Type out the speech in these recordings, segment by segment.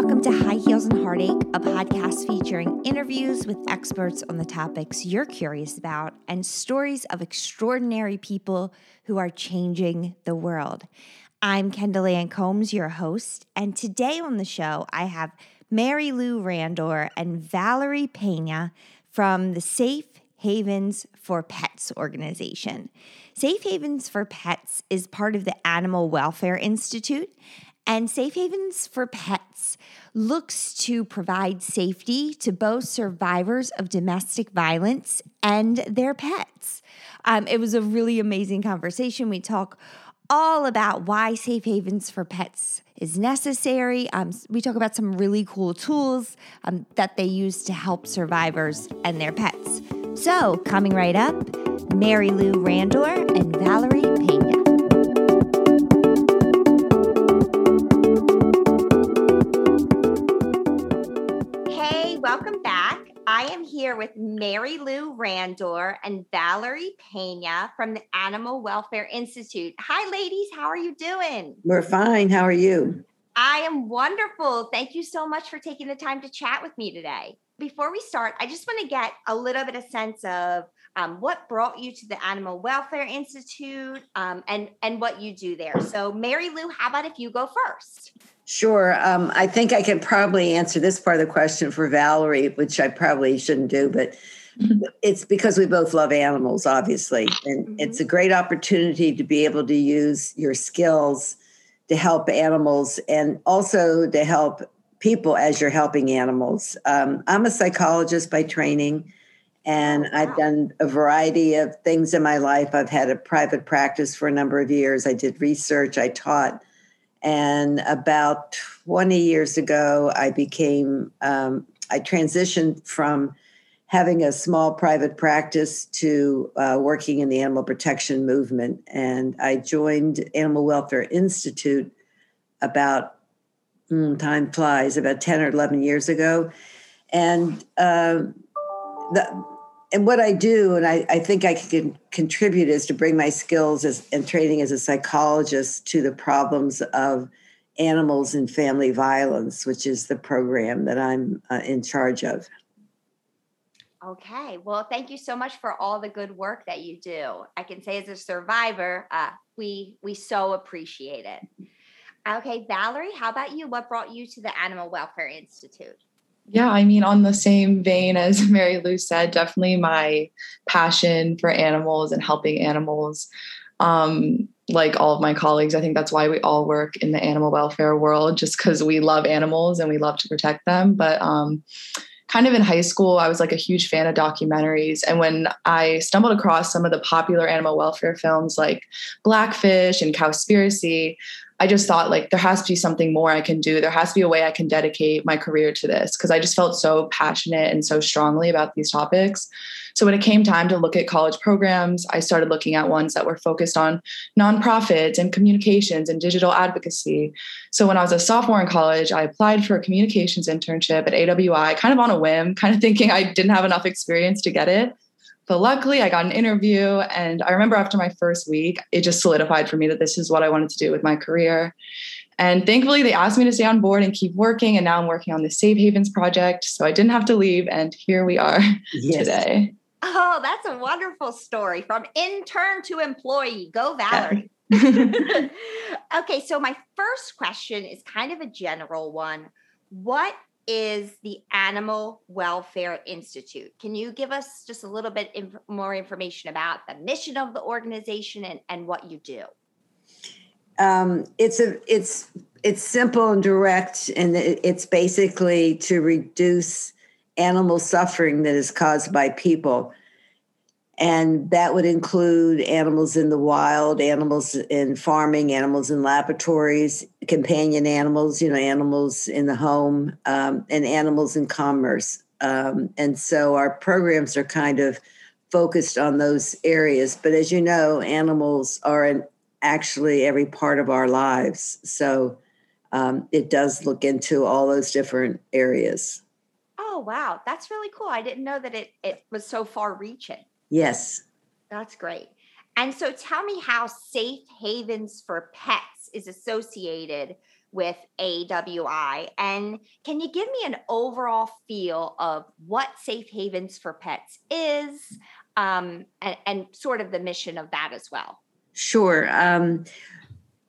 welcome to High Heels and Heartache, a podcast featuring interviews with experts on the topics you're curious about and stories of extraordinary people who are changing the world. I'm Kendall Ann Combs, your host, and today on the show I have Mary Lou Randour and Valerie Pena from the Safe Havens for Pets organization. Safe Havens for Pets is part of the Animal Welfare Institute, and Safe Havens for Pets looks to provide safety to both survivors of domestic violence and their pets. Um, it was a really amazing conversation. We talk all about why Safe Havens for Pets is necessary. Um, we talk about some really cool tools um, that they use to help survivors and their pets. So, coming right up, Mary Lou Randour and Valerie Pena. Welcome back. I am here with Mary Lou Randour and Valerie Pena from the Animal Welfare Institute. Hi, ladies. How are you doing? We're fine. How are you? I am wonderful. Thank you so much for taking the time to chat with me today. Before we start, I just want to get a little bit of sense of um, what brought you to the Animal Welfare Institute um, and and what you do there. So, Mary Lou, how about if you go first? Sure. Um, I think I can probably answer this part of the question for Valerie, which I probably shouldn't do, but mm-hmm. it's because we both love animals, obviously, and mm-hmm. it's a great opportunity to be able to use your skills to help animals and also to help people as you're helping animals. Um, I'm a psychologist by training. And oh, wow. I've done a variety of things in my life. I've had a private practice for a number of years. I did research, I taught. And about 20 years ago, I became, um, I transitioned from having a small private practice to uh, working in the animal protection movement. And I joined Animal Welfare Institute about, mm, time flies, about 10 or 11 years ago. And uh, the, and what I do, and I, I think I can contribute, is to bring my skills as, and training as a psychologist to the problems of animals and family violence, which is the program that I'm uh, in charge of. Okay. Well, thank you so much for all the good work that you do. I can say as a survivor, uh, we we so appreciate it. Okay, Valerie, how about you? What brought you to the Animal Welfare Institute? Yeah, I mean, on the same vein as Mary Lou said, definitely my passion for animals and helping animals. Um, like all of my colleagues, I think that's why we all work in the animal welfare world, just because we love animals and we love to protect them. But um, kind of in high school, I was like a huge fan of documentaries. And when I stumbled across some of the popular animal welfare films like Blackfish and Cowspiracy, I just thought like there has to be something more I can do. There has to be a way I can dedicate my career to this because I just felt so passionate and so strongly about these topics. So when it came time to look at college programs, I started looking at ones that were focused on nonprofits and communications and digital advocacy. So when I was a sophomore in college, I applied for a communications internship at AWI kind of on a whim, kind of thinking I didn't have enough experience to get it. But luckily, I got an interview. And I remember after my first week, it just solidified for me that this is what I wanted to do with my career. And thankfully, they asked me to stay on board and keep working. And now I'm working on the Safe Havens project. So I didn't have to leave. And here we are yes. today. Oh, that's a wonderful story from intern to employee. Go, Valerie. okay, so my first question is kind of a general one. What is the Animal Welfare Institute. Can you give us just a little bit inf- more information about the mission of the organization and, and what you do? Um, it's a it's it's simple and direct, and it's basically to reduce animal suffering that is caused by people and that would include animals in the wild, animals in farming, animals in laboratories, companion animals, you know, animals in the home, um, and animals in commerce. Um, and so our programs are kind of focused on those areas. But as you know, animals are in actually every part of our lives. So um, it does look into all those different areas. Oh wow, that's really cool. I didn't know that it it was so far reaching. Yes. That's great. And so tell me how Safe Havens for Pets is associated with AWI. And can you give me an overall feel of what Safe Havens for Pets is um, and, and, sort of the mission of that as well? Sure. Um,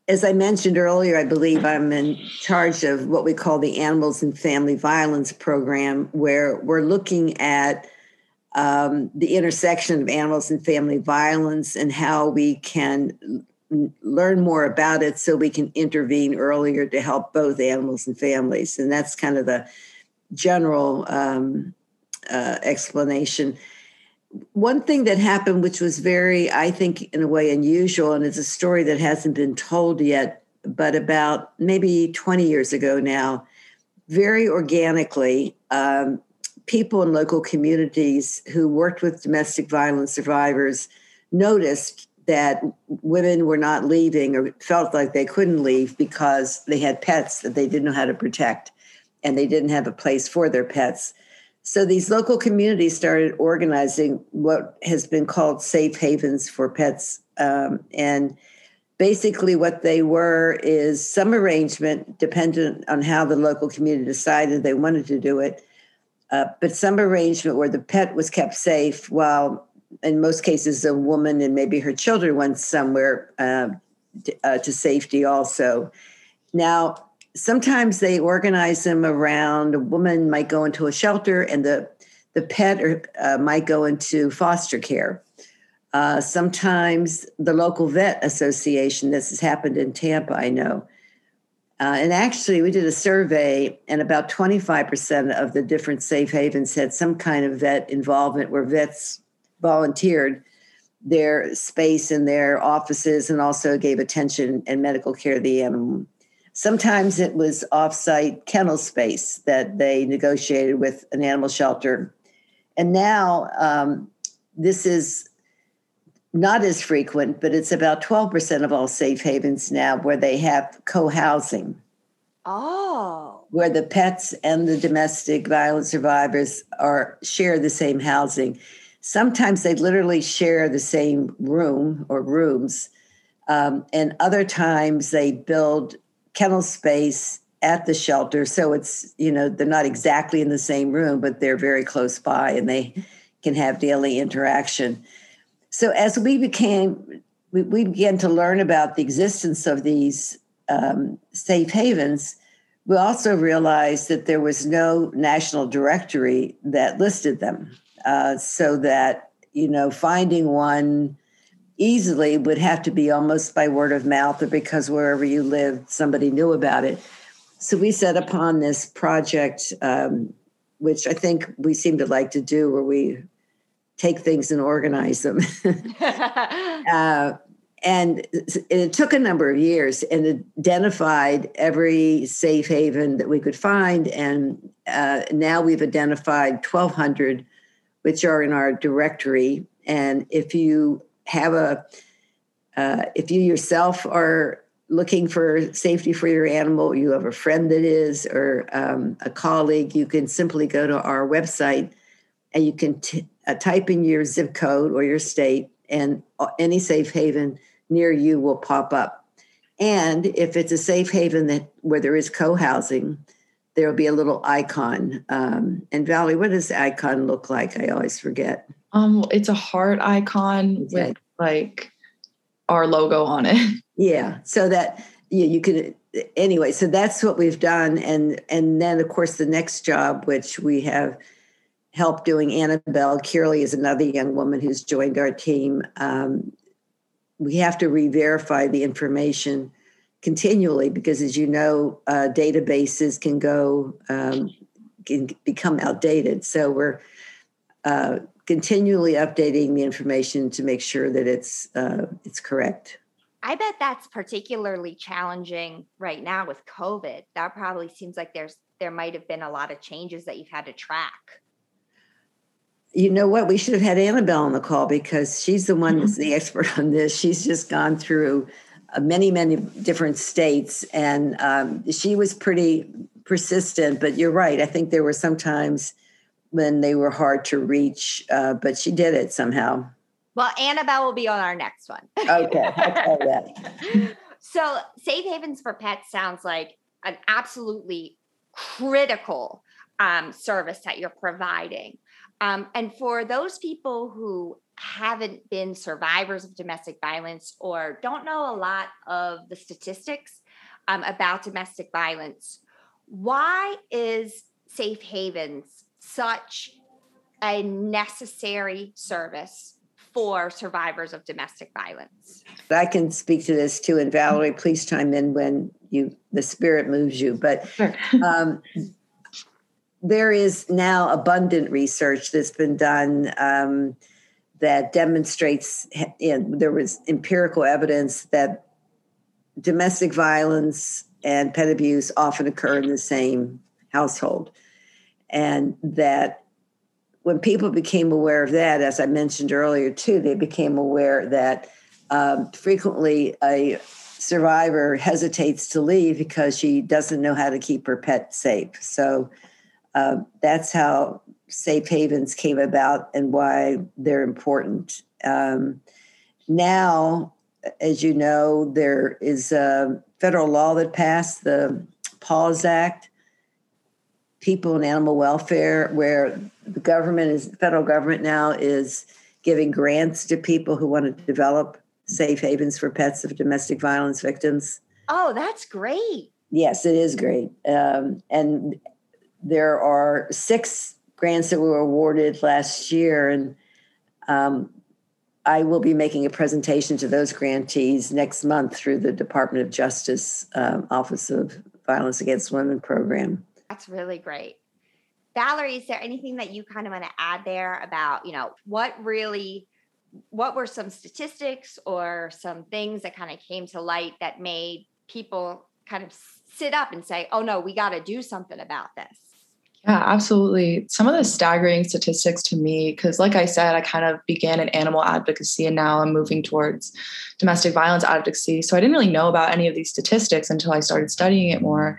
as I mentioned earlier, I believe I'm in charge of what we call the Animals and Family Violence Program, where we're looking at um, the intersection of animals and family violence and how we can learn more about it so we can intervene earlier to help both animals and families. And that's kind of the general um, uh, explanation. One thing that happened, which was very, I think, in a way unusual, and it's a story that hasn't been told yet, but about maybe 20 years ago now, very organically, um, people in local communities who worked with domestic violence survivors noticed that women were not leaving or felt like they couldn't leave because they had pets that they didn't know how to protect and they didn't have a place for their pets. So these local communities started organizing what has been called safe havens for pets. Um, and basically, what they were is some arrangement dependent on how the local community decided they wanted to do it. Uh, but some arrangement where the pet was kept safe while in most cases, a woman and maybe her children went somewhere uh, to, uh, to safety also. Now, sometimes they organize them around a woman might go into a shelter and the, the pet or, uh, might go into foster care. Uh, sometimes the local vet association, this has happened in Tampa, I know. Uh, and actually, we did a survey, and about 25% of the different safe havens had some kind of vet involvement where vets volunteered their space in their offices and also gave attention and medical care to the animal. Sometimes it was offsite kennel space that they negotiated with an animal shelter. And now um, this is not as frequent, but it's about 12% of all safe havens now where they have co housing. Oh. Where the pets and the domestic violence survivors are share the same housing. Sometimes they literally share the same room or rooms. Um, and other times they build kennel space at the shelter. So it's, you know, they're not exactly in the same room, but they're very close by and they can have daily interaction. So as we became, we, we began to learn about the existence of these um, safe havens. We also realized that there was no national directory that listed them. Uh, so that you know finding one easily would have to be almost by word of mouth or because wherever you live somebody knew about it so we set upon this project um, which i think we seem to like to do where we take things and organize them uh, and it took a number of years and identified every safe haven that we could find and uh, now we've identified 1200 which are in our directory. And if you have a, uh, if you yourself are looking for safety for your animal, you have a friend that is, or um, a colleague, you can simply go to our website and you can t- uh, type in your zip code or your state, and any safe haven near you will pop up. And if it's a safe haven that where there is co-housing, there'll be a little icon. Um, and Valerie, what does the icon look like? I always forget. Um, it's a heart icon okay. with like our logo on it. Yeah, so that yeah, you can anyway. So that's what we've done, and and then of course the next job, which we have helped doing, Annabelle. Kearley is another young woman who's joined our team. Um, we have to re-verify the information continually because as you know uh, databases can go um, can become outdated. So we're uh, continually updating the information to make sure that it's uh, it's correct. I bet that's particularly challenging right now with covid. That probably seems like there's there might have been a lot of changes that you've had to track you know what we should have had annabelle on the call because she's the one that's the expert on this she's just gone through uh, many, many different states. And um, she was pretty persistent, but you're right. I think there were some times when they were hard to reach, uh, but she did it somehow. Well, Annabelle will be on our next one. okay. so, Safe Havens for Pets sounds like an absolutely critical um, service that you're providing. Um, and for those people who haven't been survivors of domestic violence or don't know a lot of the statistics um, about domestic violence, why is Safe Havens such a necessary service for survivors of domestic violence? I can speak to this too, and Valerie, please chime in when you the spirit moves you. But um, there is now abundant research that's been done um, that demonstrates you know, there was empirical evidence that domestic violence and pet abuse often occur in the same household. And that when people became aware of that as i mentioned earlier too they became aware that um, frequently a survivor hesitates to leave because she doesn't know how to keep her pet safe. So uh, that's how safe havens came about and why they're important. Um, now, as you know, there is a federal law that passed, the PAWS Act, People and Animal Welfare, where the government is, the federal government now is giving grants to people who want to develop safe havens for pets of domestic violence victims. Oh, that's great. Yes, it is great. Um, and there are six grants that were awarded last year, and um, I will be making a presentation to those grantees next month through the Department of Justice um, Office of Violence Against Women program. That's really great. Valerie, is there anything that you kind of want to add there about, you know, what really, what were some statistics or some things that kind of came to light that made people kind of sit up and say, oh no, we got to do something about this? Yeah, absolutely. Some of the staggering statistics to me, because like I said, I kind of began in animal advocacy and now I'm moving towards domestic violence advocacy. So I didn't really know about any of these statistics until I started studying it more.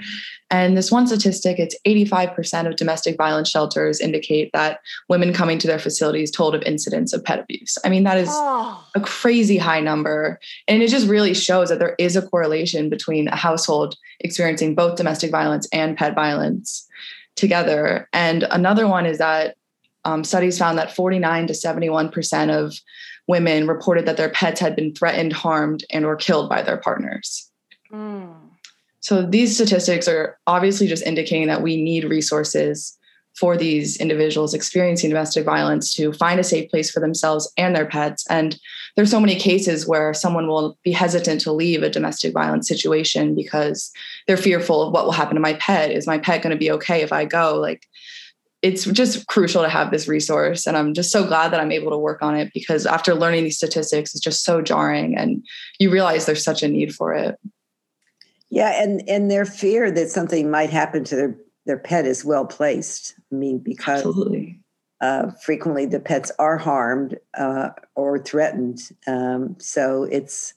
And this one statistic, it's 85% of domestic violence shelters indicate that women coming to their facilities told of incidents of pet abuse. I mean, that is oh. a crazy high number. And it just really shows that there is a correlation between a household experiencing both domestic violence and pet violence together. And another one is that um, studies found that 49 to 71% of women reported that their pets had been threatened, harmed, and or killed by their partners. Mm. So these statistics are obviously just indicating that we need resources for these individuals experiencing domestic violence to find a safe place for themselves and their pets. And there's so many cases where someone will be hesitant to leave a domestic violence situation because they're fearful of what will happen to my pet. Is my pet going to be okay if I go? Like, it's just crucial to have this resource. And I'm just so glad that I'm able to work on it because after learning these statistics, it's just so jarring and you realize there's such a need for it. Yeah, and and their fear that something might happen to their their pet is well placed. I mean, because uh, frequently the pets are harmed uh, or threatened. Um, so it's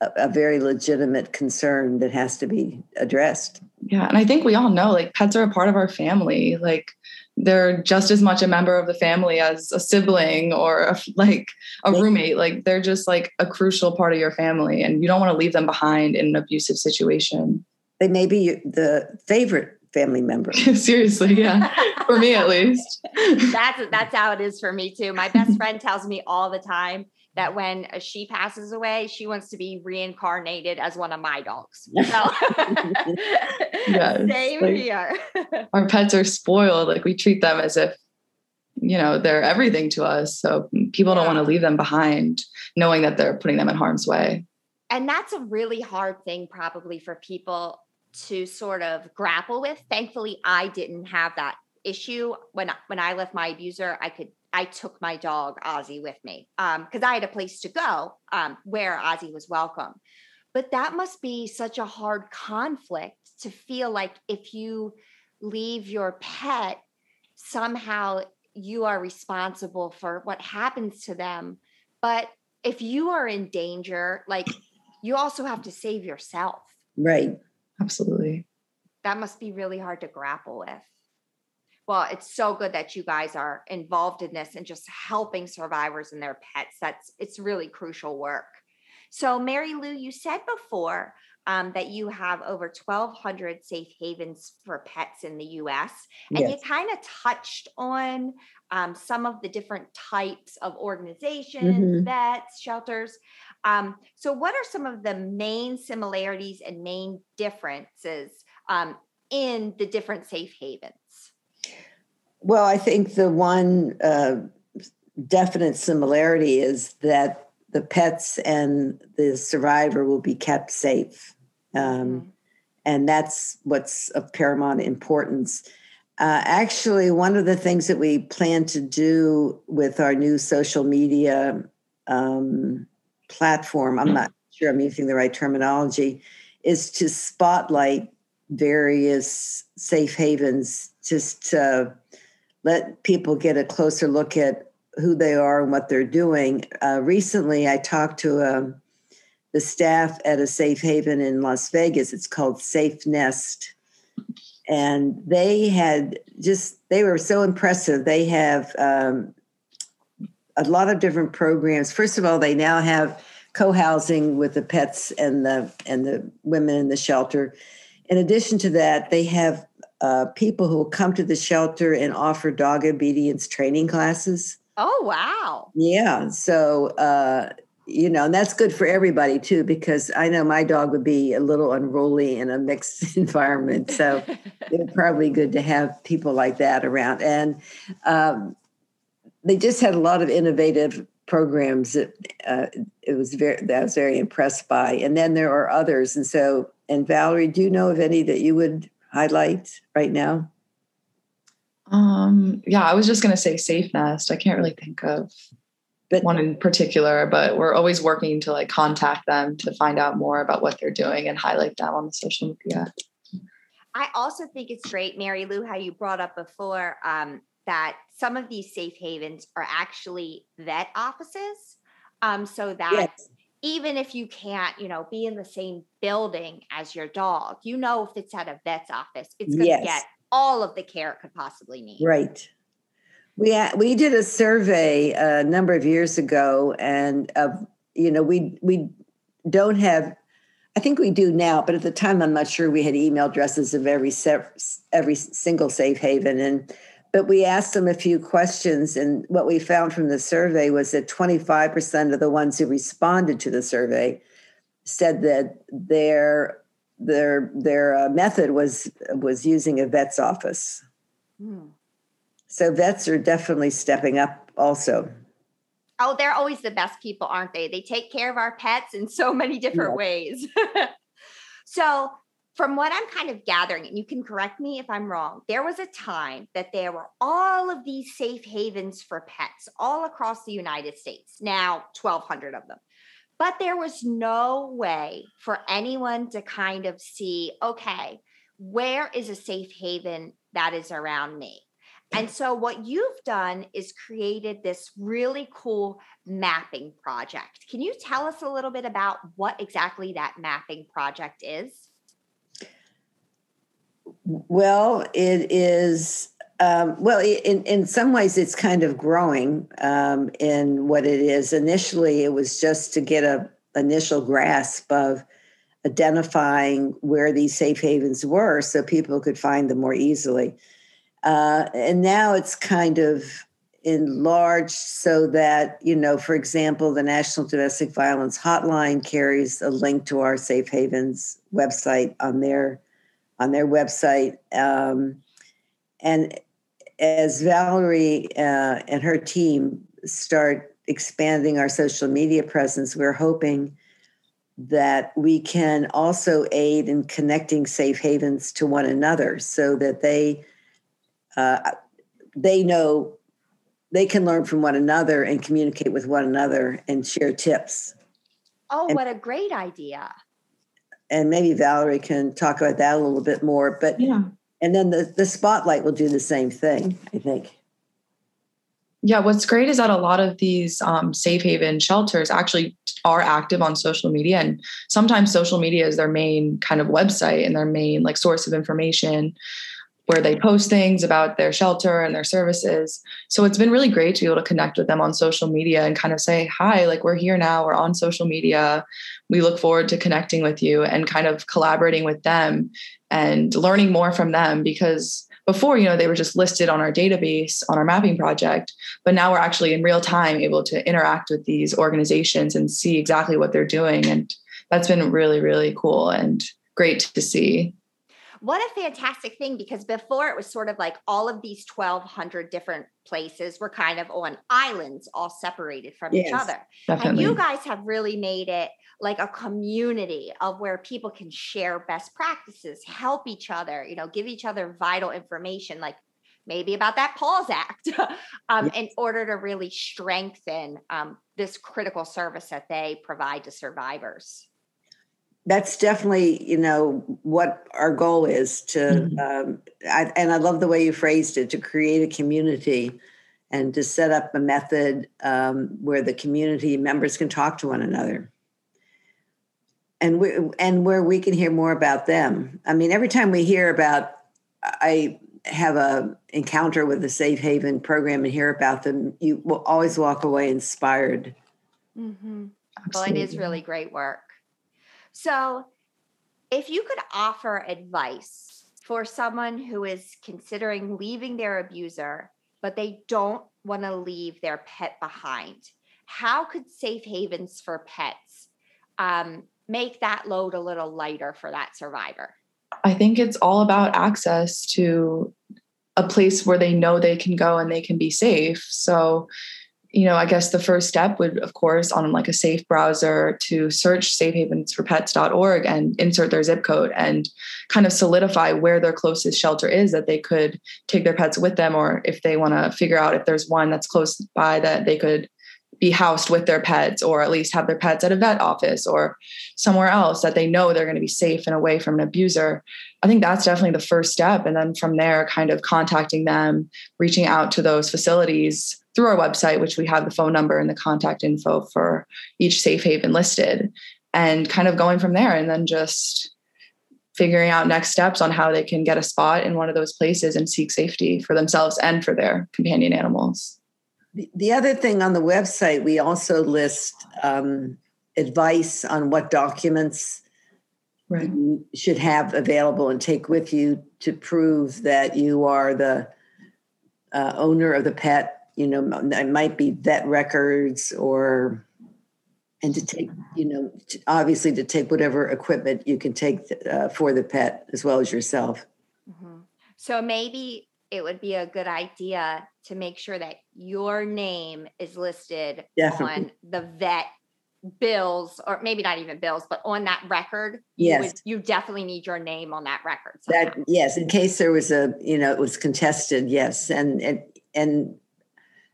a, a, very legitimate concern that has to be addressed. Yeah. And I think we all know like pets are a part of our family. Like they're just as much a member of the family as a sibling or a, like a roommate. Like they're just like a crucial part of your family and you don't want to leave them behind in an abusive situation. They may be the favorite family member. Seriously, yeah. for me at least. That's that's how it is for me too. My best friend tells me all the time that when she passes away, she wants to be reincarnated as one of my dogs. So yes, same like, here. our pets are spoiled. Like we treat them as if you know they're everything to us. So people yeah. don't want to leave them behind, knowing that they're putting them in harm's way. And that's a really hard thing, probably for people to sort of grapple with. Thankfully, I didn't have that issue when when I left my abuser. I could I took my dog Ozzy with me because um, I had a place to go um, where Ozzy was welcome. But that must be such a hard conflict to feel like if you leave your pet, somehow you are responsible for what happens to them. But if you are in danger, like you also have to save yourself. Right. Absolutely. That must be really hard to grapple with. Well, it's so good that you guys are involved in this and just helping survivors and their pets. That's it's really crucial work. So, Mary Lou, you said before um, that you have over 1,200 safe havens for pets in the US. And yes. you kind of touched on um, some of the different types of organizations, mm-hmm. vets, shelters. Um, so, what are some of the main similarities and main differences um, in the different safe havens? Well, I think the one uh, definite similarity is that the pets and the survivor will be kept safe. Um, mm-hmm. And that's what's of paramount importance. Uh, actually, one of the things that we plan to do with our new social media um, platform, I'm not sure I'm using the right terminology, is to spotlight various safe havens just to let people get a closer look at who they are and what they're doing. Uh, recently, I talked to um, the staff at a safe haven in Las Vegas. It's called Safe Nest and they had just they were so impressive they have um, a lot of different programs first of all they now have co-housing with the pets and the and the women in the shelter in addition to that they have uh, people who will come to the shelter and offer dog obedience training classes oh wow yeah so uh, you know, and that's good for everybody too, because I know my dog would be a little unruly in a mixed environment. So it's probably good to have people like that around. And um, they just had a lot of innovative programs that uh, it was very that I was very impressed by. And then there are others. And so, and Valerie, do you know of any that you would highlight right now? Um, yeah, I was just going to say Safe Nest. I can't really think of but one in particular, but we're always working to like contact them to find out more about what they're doing and highlight them on the social media. I also think it's great, Mary Lou, how you brought up before um, that some of these safe havens are actually vet offices. Um, so that yes. even if you can't, you know, be in the same building as your dog, you know, if it's at a vet's office, it's going to yes. get all of the care it could possibly need. Right. We we did a survey a number of years ago, and of you know we we don't have. I think we do now, but at the time I'm not sure we had email addresses of every every single safe haven, and but we asked them a few questions, and what we found from the survey was that 25% of the ones who responded to the survey said that their their their uh, method was was using a vet's office. Hmm. So vets are definitely stepping up also. Oh, they're always the best people, aren't they? They take care of our pets in so many different ways. so, from what I'm kind of gathering, and you can correct me if I'm wrong, there was a time that there were all of these safe havens for pets all across the United States. Now, 1,200 of them. But there was no way for anyone to kind of see, okay, where is a safe haven that is around me? And so, what you've done is created this really cool mapping project. Can you tell us a little bit about what exactly that mapping project is? Well, it is. Um, well, in, in some ways, it's kind of growing um, in what it is. Initially, it was just to get a initial grasp of identifying where these safe havens were so people could find them more easily. Uh, and now it's kind of enlarged so that, you know, for example, the National Domestic Violence Hotline carries a link to our Safe Havens website on their on their website. Um, and as Valerie uh, and her team start expanding our social media presence, we're hoping that we can also aid in connecting safe havens to one another so that they uh, they know they can learn from one another and communicate with one another and share tips. Oh, and, what a great idea. And maybe Valerie can talk about that a little bit more. But yeah. And then the, the spotlight will do the same thing, I think. Yeah, what's great is that a lot of these um, safe haven shelters actually are active on social media, and sometimes social media is their main kind of website and their main like source of information where they mm-hmm. post things about their shelter and their services. So it's been really great to be able to connect with them on social media and kind of say, hi, like we're here now, we're on social media. We look forward to connecting with you and kind of collaborating with them and learning more from them because before you know they were just listed on our database on our mapping project but now we're actually in real time able to interact with these organizations and see exactly what they're doing and that's been really really cool and great to see what a fantastic thing because before it was sort of like all of these 1200 different places were kind of on islands all separated from yes, each other definitely. and you guys have really made it like a community of where people can share best practices help each other you know give each other vital information like maybe about that PAWS Act um, yes. in order to really strengthen um, this critical service that they provide to survivors that's definitely you know what our goal is to mm-hmm. um, I, and i love the way you phrased it to create a community and to set up a method um, where the community members can talk to one another. And we, and where we can hear more about them. I mean every time we hear about i have a encounter with the safe haven program and hear about them you will always walk away inspired. Mm-hmm. well it is really great work so, if you could offer advice for someone who is considering leaving their abuser, but they don't want to leave their pet behind, how could safe havens for pets um, make that load a little lighter for that survivor? I think it's all about access to a place where they know they can go and they can be safe. So, you know, I guess the first step would, of course, on like a safe browser to search safehavensforpets.org and insert their zip code and kind of solidify where their closest shelter is that they could take their pets with them, or if they want to figure out if there's one that's close by that they could be housed with their pets, or at least have their pets at a vet office or somewhere else that they know they're going to be safe and away from an abuser. I think that's definitely the first step. And then from there, kind of contacting them, reaching out to those facilities through our website, which we have the phone number and the contact info for each safe haven listed, and kind of going from there. And then just figuring out next steps on how they can get a spot in one of those places and seek safety for themselves and for their companion animals. The other thing on the website, we also list um, advice on what documents right. you should have available and take with you to prove that you are the uh, owner of the pet you know it might be vet records or and to take you know obviously to take whatever equipment you can take uh, for the pet as well as yourself mm-hmm. so maybe it would be a good idea to make sure that your name is listed Definitely. on the vet bills or maybe not even bills but on that record yes you, would, you definitely need your name on that record somehow. that yes in case there was a you know it was contested yes and and and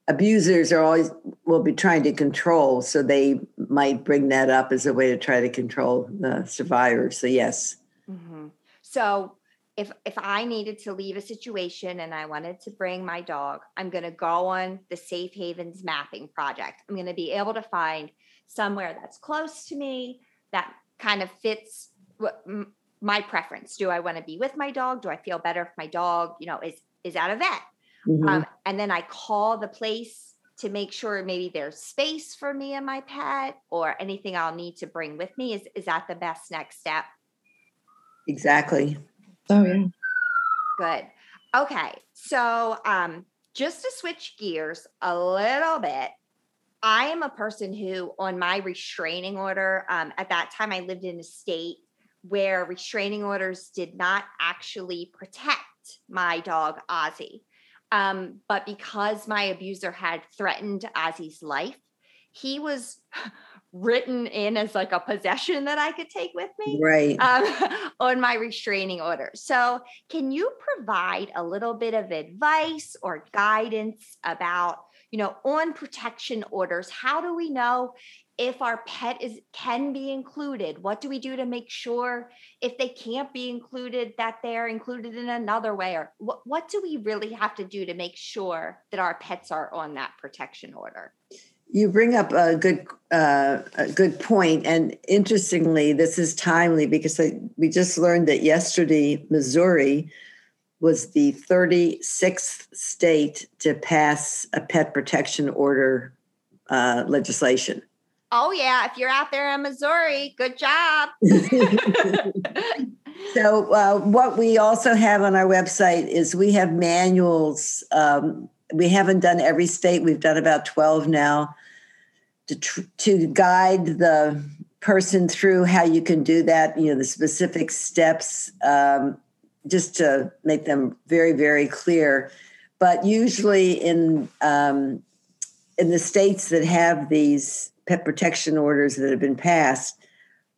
abusers are always will be trying to control so they might bring that up as a way to try to control the survivor so yes. Mm-hmm. so if if i needed to leave a situation and i wanted to bring my dog i'm going to go on the safe havens mapping project. I'm going to be able to find somewhere that's close to me that kind of fits what my preference. Do i want to be with my dog? Do i feel better if my dog you know is is at a vet Mm-hmm. Um, and then I call the place to make sure maybe there's space for me and my pet or anything I'll need to bring with me. Is, is that the best next step? Exactly. Oh, yeah. Good. Okay. So, um, just to switch gears a little bit, I am a person who, on my restraining order, um, at that time I lived in a state where restraining orders did not actually protect my dog Ozzy. Um, but because my abuser had threatened Ozzy's life, he was written in as like a possession that I could take with me, right? Um, on my restraining order. So, can you provide a little bit of advice or guidance about, you know, on protection orders? How do we know if our pet is can be included what do we do to make sure if they can't be included that they're included in another way or what, what do we really have to do to make sure that our pets are on that protection order you bring up a good uh, a good point and interestingly this is timely because I, we just learned that yesterday missouri was the 36th state to pass a pet protection order uh, legislation. Oh, yeah. If you're out there in Missouri, good job. so, uh, what we also have on our website is we have manuals. Um, we haven't done every state, we've done about 12 now to, tr- to guide the person through how you can do that, you know, the specific steps, um, just to make them very, very clear. But usually in um, in the states that have these pet protection orders that have been passed,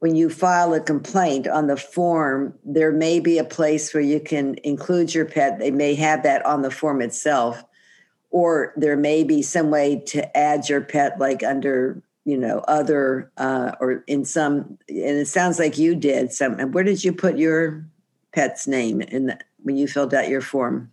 when you file a complaint on the form, there may be a place where you can include your pet. They may have that on the form itself, or there may be some way to add your pet, like under you know other uh, or in some. And it sounds like you did some. Where did you put your pet's name in the, when you filled out your form?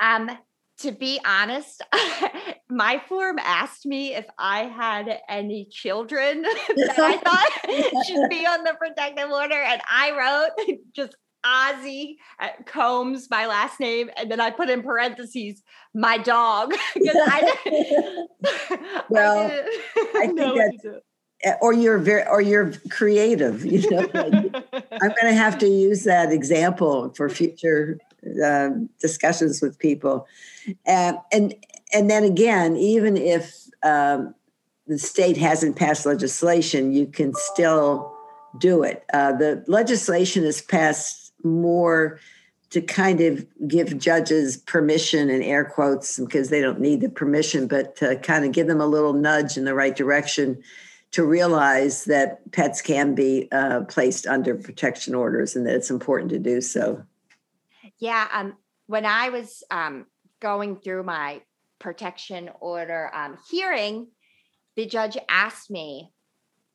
Um, to be honest, my form asked me if I had any children that I thought should be on the protective order, and I wrote just Ozzy uh, Combs, my last name, and then I put in parentheses my dog because I. well, I, I think that, eh, or you're very, or you're creative. You know, like, I'm going to have to use that example for future uh, discussions with people, and and then again, even if um, the state hasn't passed legislation, you can still do it. Uh, the legislation is passed more to kind of give judges permission and air quotes because they don't need the permission, but to kind of give them a little nudge in the right direction to realize that pets can be uh, placed under protection orders and that it's important to do so. Yeah. Um, when I was um, going through my protection order um, hearing, the judge asked me,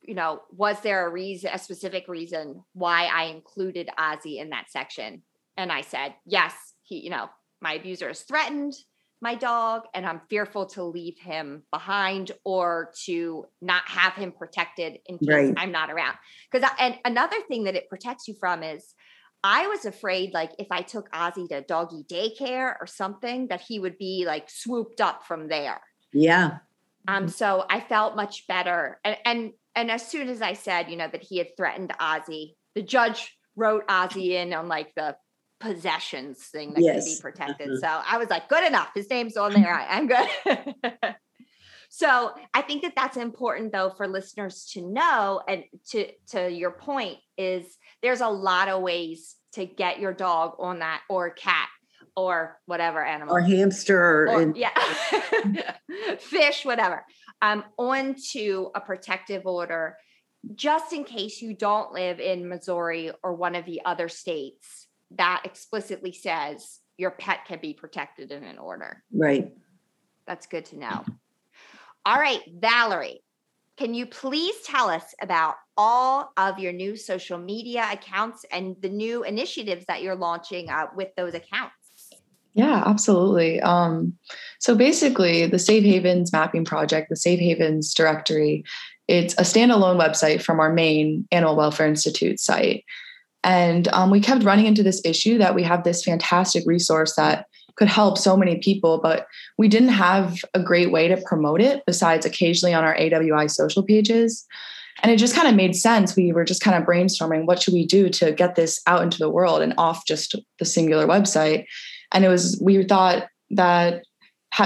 you know, was there a reason, a specific reason why I included Ozzy in that section? And I said, yes, he, you know, my abuser has threatened my dog and I'm fearful to leave him behind or to not have him protected in case right. I'm not around. Because and another thing that it protects you from is I was afraid, like, if I took Ozzy to doggy daycare or something, that he would be like swooped up from there. Yeah. Um. So I felt much better, and and and as soon as I said, you know, that he had threatened Ozzy, the judge wrote Ozzy in on like the possessions thing that yes. can be protected. Uh-huh. So I was like, good enough. His name's on there. I, I'm good. so I think that that's important though for listeners to know, and to to your point is there's a lot of ways to get your dog on that or cat or whatever animal. Or hamster or, or yeah. Fish whatever. Um onto a protective order. Just in case you don't live in Missouri or one of the other states that explicitly says your pet can be protected in an order. Right. That's good to know all right valerie can you please tell us about all of your new social media accounts and the new initiatives that you're launching uh, with those accounts? Yeah, absolutely. Um, so basically, the Safe Havens mapping project, the Safe Havens directory, it's a standalone website from our main Animal Welfare Institute site. And um, we kept running into this issue that we have this fantastic resource that could help so many people, but we didn't have a great way to promote it besides occasionally on our AWI social pages. And it just kind of made sense. We were just kind of brainstorming what should we do to get this out into the world and off just the singular website. And it was, we thought that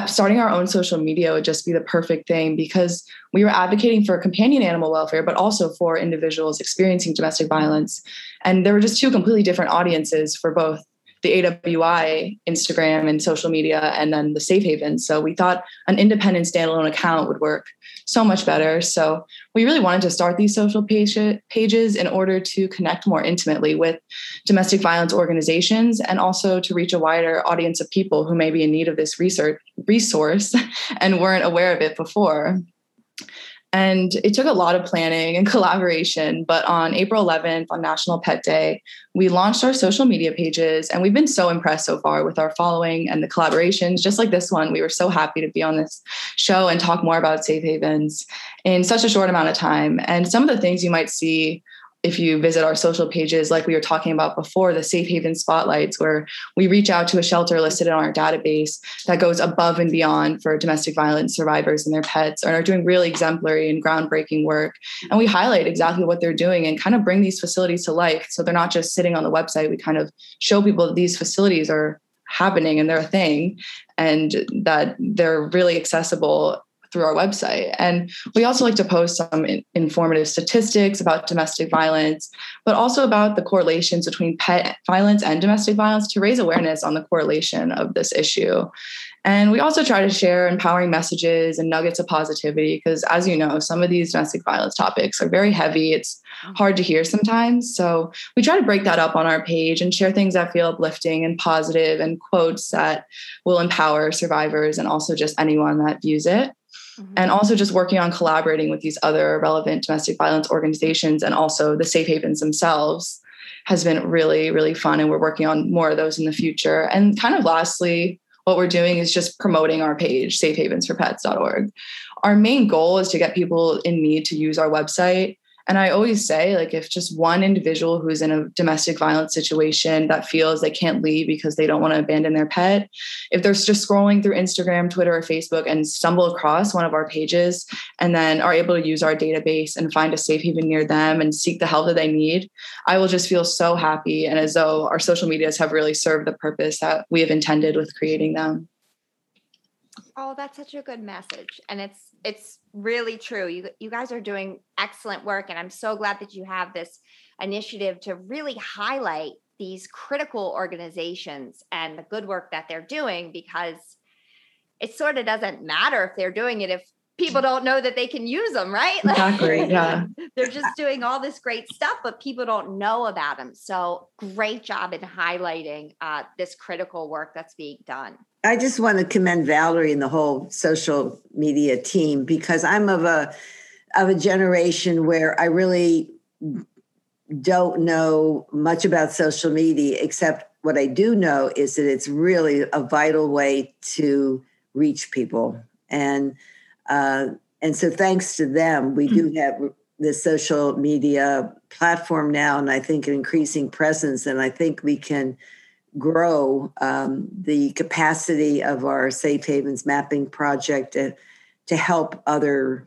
starting our own social media would just be the perfect thing because we were advocating for companion animal welfare, but also for individuals experiencing domestic violence. And there were just two completely different audiences for both the AWI Instagram and social media, and then the Safe Haven. So we thought an independent standalone account would work so much better. So we really wanted to start these social page, pages in order to connect more intimately with domestic violence organizations and also to reach a wider audience of people who may be in need of this research resource and weren't aware of it before. And it took a lot of planning and collaboration. But on April 11th, on National Pet Day, we launched our social media pages. And we've been so impressed so far with our following and the collaborations, just like this one. We were so happy to be on this show and talk more about safe havens in such a short amount of time. And some of the things you might see if you visit our social pages, like we were talking about before, the Safe Haven Spotlights, where we reach out to a shelter listed in our database that goes above and beyond for domestic violence survivors and their pets and are doing really exemplary and groundbreaking work. And we highlight exactly what they're doing and kind of bring these facilities to life. So they're not just sitting on the website. We kind of show people that these facilities are happening and they're a thing and that they're really accessible through our website. And we also like to post some informative statistics about domestic violence, but also about the correlations between pet violence and domestic violence to raise awareness on the correlation of this issue. And we also try to share empowering messages and nuggets of positivity because, as you know, some of these domestic violence topics are very heavy. It's mm-hmm. hard to hear sometimes. So we try to break that up on our page and share things that feel uplifting and positive and quotes that will empower survivors and also just anyone that views it. Mm-hmm. And also just working on collaborating with these other relevant domestic violence organizations and also the safe havens themselves has been really, really fun. And we're working on more of those in the future. And kind of lastly, what we're doing is just promoting our page, safehavensforpets.org. Our main goal is to get people in need to use our website and I always say, like, if just one individual who's in a domestic violence situation that feels they can't leave because they don't want to abandon their pet, if they're just scrolling through Instagram, Twitter, or Facebook and stumble across one of our pages and then are able to use our database and find a safe haven near them and seek the help that they need, I will just feel so happy and as though our social medias have really served the purpose that we have intended with creating them. Oh, that's such a good message. And it's it's really true. You you guys are doing excellent work and I'm so glad that you have this initiative to really highlight these critical organizations and the good work that they're doing because it sort of doesn't matter if they're doing it if people don't know that they can use them, right? Exactly. yeah. They're just doing all this great stuff, but people don't know about them. So great job in highlighting uh, this critical work that's being done. I just want to commend Valerie and the whole social media team because I'm of a of a generation where I really don't know much about social media except what I do know is that it's really a vital way to reach people and uh, and so, thanks to them, we do hmm. have the social media platform now, and I think an increasing presence. And I think we can grow um, the capacity of our Safe Havens mapping project to, to help other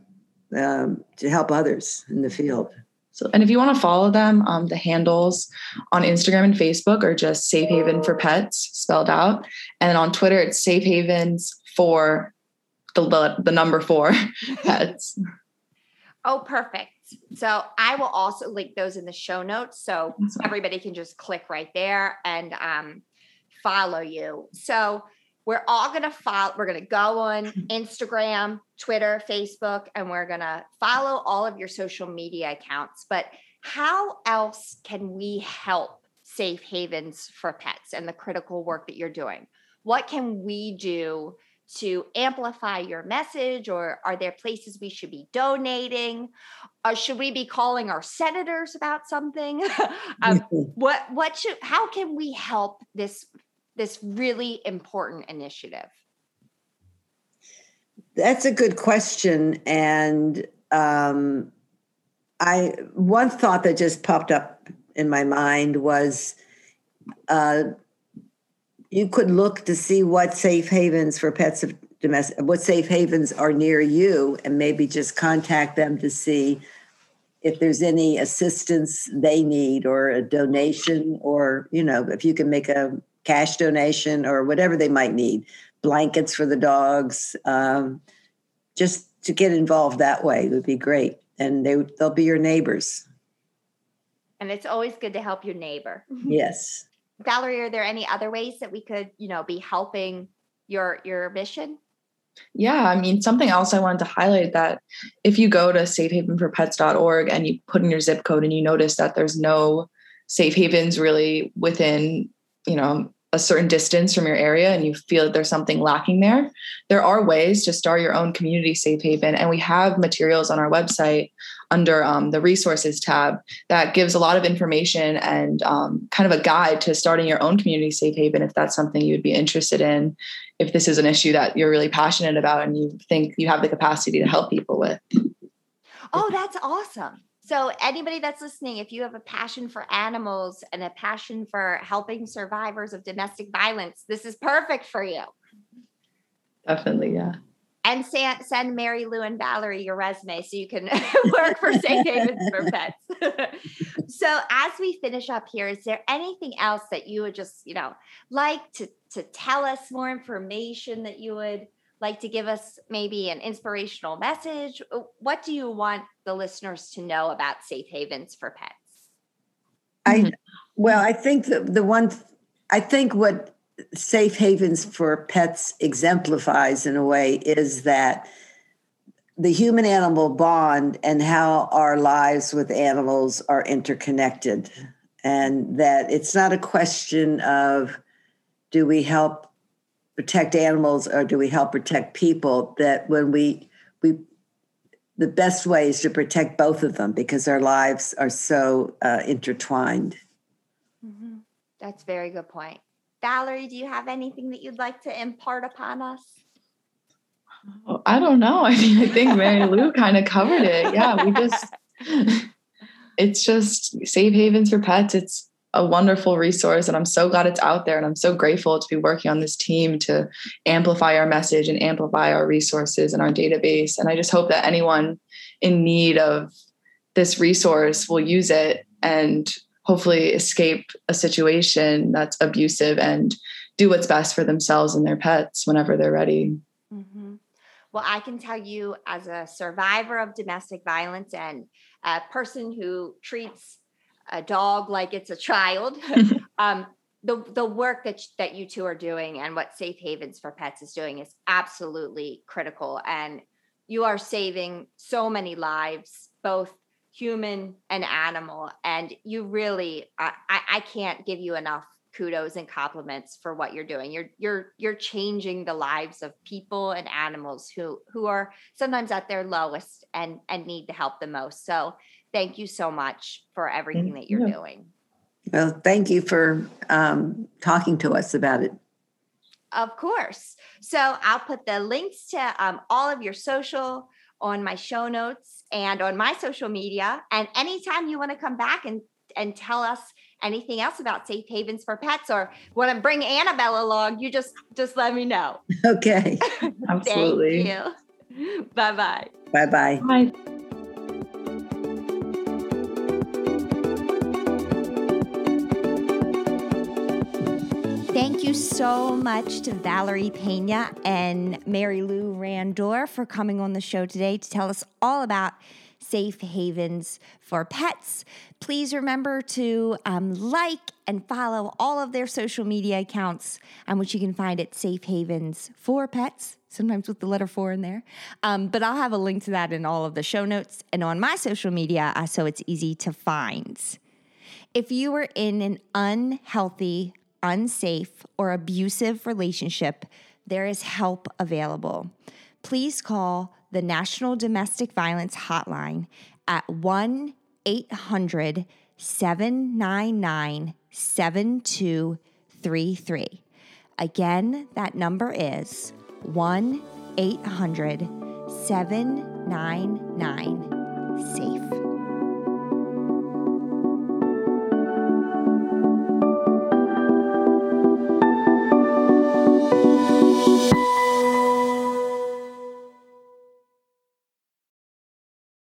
um, to help others in the field. So, and if you want to follow them, um, the handles on Instagram and Facebook are just Safe Haven for Pets spelled out, and on Twitter it's Safe Havens for the, the number four pets. Oh, perfect. So I will also link those in the show notes so everybody can just click right there and um, follow you. So we're all going to follow, we're going to go on Instagram, Twitter, Facebook, and we're going to follow all of your social media accounts. But how else can we help Safe Havens for Pets and the critical work that you're doing? What can we do to amplify your message or are there places we should be donating? Or should we be calling our senators about something? Um, what what should how can we help this this really important initiative? That's a good question and um, i one thought that just popped up in my mind was uh, you could look to see what safe havens for pets of domestic what safe havens are near you and maybe just contact them to see if there's any assistance they need or a donation or you know if you can make a cash donation or whatever they might need blankets for the dogs um, just to get involved that way would be great. And they they'll be your neighbors. And it's always good to help your neighbor. Yes Valerie, are there any other ways that we could, you know, be helping your your mission? Yeah, I mean, something else I wanted to highlight that if you go to safehavenforpets.org and you put in your zip code and you notice that there's no safe havens really within, you know, a certain distance from your area and you feel that there's something lacking there, there are ways to start your own community safe haven. And we have materials on our website under um, the resources tab that gives a lot of information and um, kind of a guide to starting your own community safe haven if that's something you would be interested in if this is an issue that you're really passionate about and you think you have the capacity to help people with oh that's awesome So, anybody that's listening, if you have a passion for animals and a passion for helping survivors of domestic violence, this is perfect for you. Definitely, yeah. And send, send Mary Lou and Valerie your resume so you can work for Safe Havens for Pets. so, as we finish up here, is there anything else that you would just, you know, like to to tell us more information that you would like to give us maybe an inspirational message? Uh, what do you want the listeners to know about Safe Havens for Pets? I well, I think the the one I think what Safe Havens for Pets exemplifies in a way is that the human animal bond and how our lives with animals are interconnected and that it's not a question of do we help protect animals or do we help protect people that when we we the best way is to protect both of them because our lives are so uh, intertwined. Mm-hmm. that's very good point. Valerie do you have anything that you'd like to impart upon us? Oh, i don't know. I mean i think mary lou kind of covered it. Yeah we just it's just safe havens for pets. It's a wonderful resource and i'm so glad it's out there and i'm so grateful to be working on this team to amplify our message and amplify our resources and our database and i just hope that anyone in need of this resource will use it and hopefully escape a situation that's abusive and do what's best for themselves and their pets whenever they're ready mm-hmm. well i can tell you as a survivor of domestic violence and a person who treats a dog like it's a child. um, the the work that that you two are doing and what Safe Havens for Pets is doing is absolutely critical, and you are saving so many lives, both human and animal. And you really, I, I can't give you enough kudos and compliments for what you're doing. You're you're you're changing the lives of people and animals who who are sometimes at their lowest and and need the help the most. So thank you so much for everything that you're doing. Well, thank you for um, talking to us about it. Of course. So I'll put the links to um, all of your social on my show notes and on my social media. And anytime you want to come back and and tell us anything else about safe havens for pets or want to bring Annabelle along, you just just let me know. Okay. Absolutely. Thank you. Bye-bye. Bye-bye. Bye. You so much to Valerie Pena and Mary Lou Randour for coming on the show today to tell us all about safe havens for pets. Please remember to um, like and follow all of their social media accounts, um, which you can find at Safe Havens for Pets, sometimes with the letter four in there. Um, but I'll have a link to that in all of the show notes and on my social media uh, so it's easy to find. If you are in an unhealthy unsafe, or abusive relationship, there is help available. Please call the National Domestic Violence Hotline at 1 800 799 7233. Again, that number is 1 800 799 SAFE.